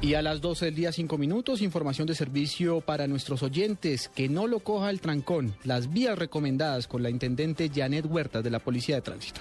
Y a las 12 del día, 5 minutos, información de servicio para nuestros oyentes. Que no lo coja el trancón. Las vías recomendadas con la intendente Janet Huertas de la Policía de Tránsito.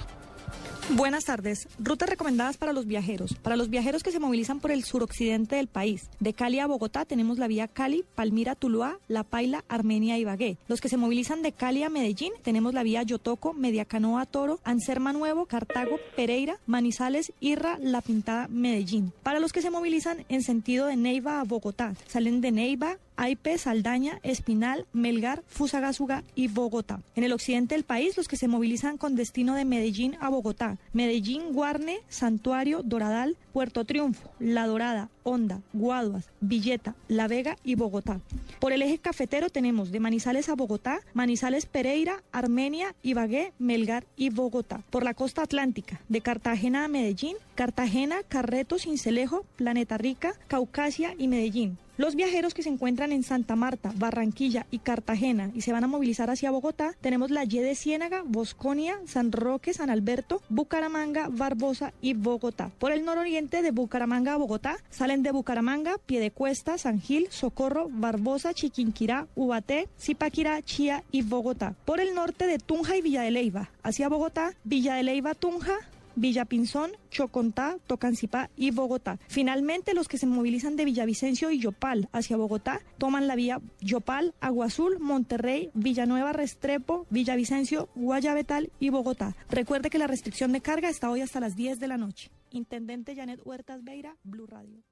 Buenas tardes. Rutas recomendadas para los viajeros. Para los viajeros que se movilizan por el suroccidente del país. De Cali a Bogotá tenemos la vía Cali, Palmira, Tuluá, La Paila, Armenia y Bagué. Los que se movilizan de Cali a Medellín tenemos la vía Yotoco, Mediacanoa, Toro, Anserma Nuevo, Cartago, Pereira, Manizales, Irra, La Pintada, Medellín. Para los que se movilizan en sentido de Neiva a Bogotá, salen de Neiva, Aipe, Saldaña, Espinal, Melgar, Fusagasugá y Bogotá. En el occidente del país, los que se movilizan con destino de Medellín a Bogotá, Medellín, Guarne, Santuario, Doradal, Puerto Triunfo, La Dorada, Honda, Guaduas, Villeta, La Vega y Bogotá. Por el eje cafetero tenemos de Manizales a Bogotá, Manizales Pereira, Armenia, Ibagué, Melgar y Bogotá. Por la costa atlántica, de Cartagena a Medellín, Cartagena, Carreto, Cincelejo, Planeta Rica, Caucasia y Medellín. Los viajeros que se encuentran en Santa Marta, Barranquilla y Cartagena y se van a movilizar hacia Bogotá, tenemos la Y de Ciénaga, Bosconia, San Roque, San Alberto, Bucaramanga, Barbosa y Bogotá. Por el nororiente de Bucaramanga a Bogotá salen de Bucaramanga, Piedecuesta, San Gil, Socorro, Barbosa, Chiquinquirá, Ubaté, Zipaquirá, Chía y Bogotá. Por el norte de Tunja y Villa de Leyva hacia Bogotá, Villa de Leyva, Tunja, Villapinzón, Chocontá, Tocancipá y Bogotá. Finalmente, los que se movilizan de Villavicencio y Yopal hacia Bogotá toman la vía Yopal, Agua Azul, Monterrey, Villanueva, Restrepo, Villavicencio, Guayabetal y Bogotá. Recuerde que la restricción de carga está hoy hasta las 10 de la noche. Intendente Janet Huertas Beira, Blue Radio.